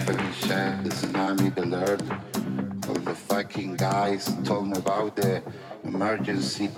fucking shit the tsunami alert. All the fucking guys talking about the emergency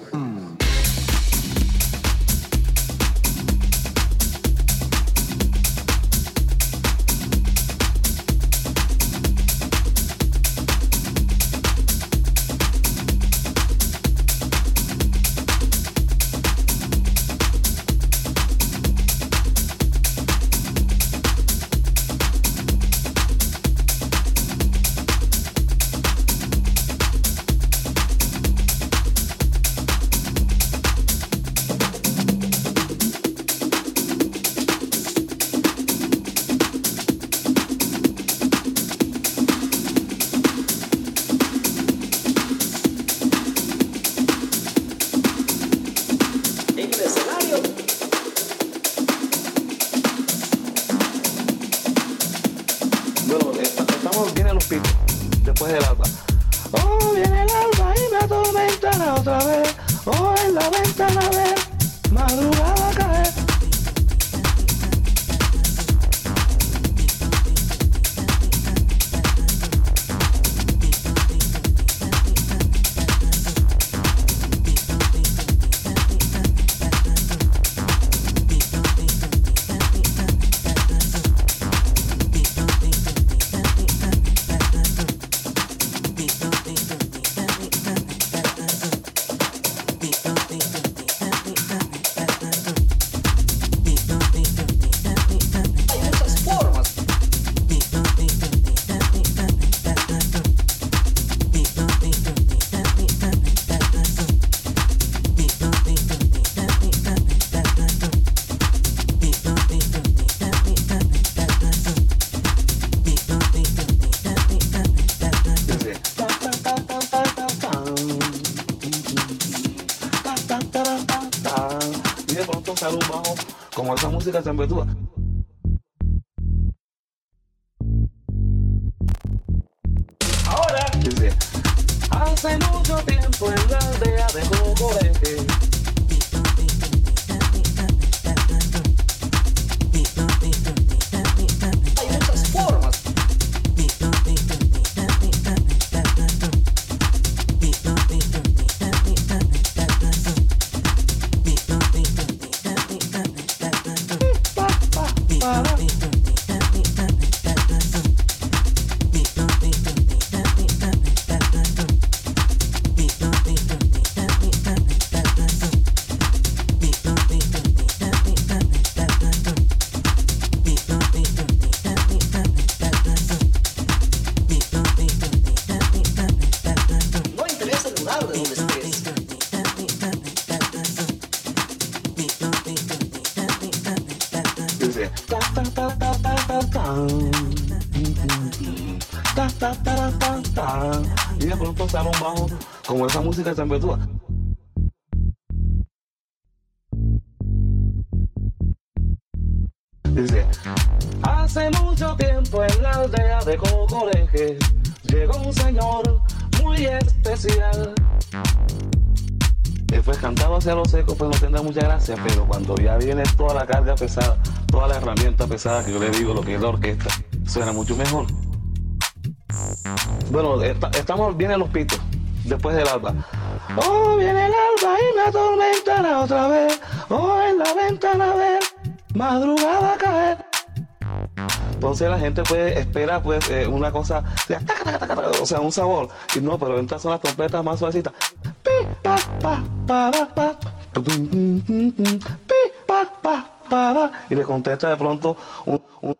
这怎么做 ya viene toda la carga pesada, toda la herramienta pesada que yo le digo, lo que es la orquesta, suena mucho mejor. Bueno, esta- estamos, vienen los pitos, después del alba. Oh, viene el alba y me atormentará otra vez. Oh, en la ventana ver, madrugada caer. Entonces la gente puede esperar pues eh, una cosa, o sea, un sabor. Y no, pero entran son las trompetas más suavecitas. Para. Y le contesta de pronto un, un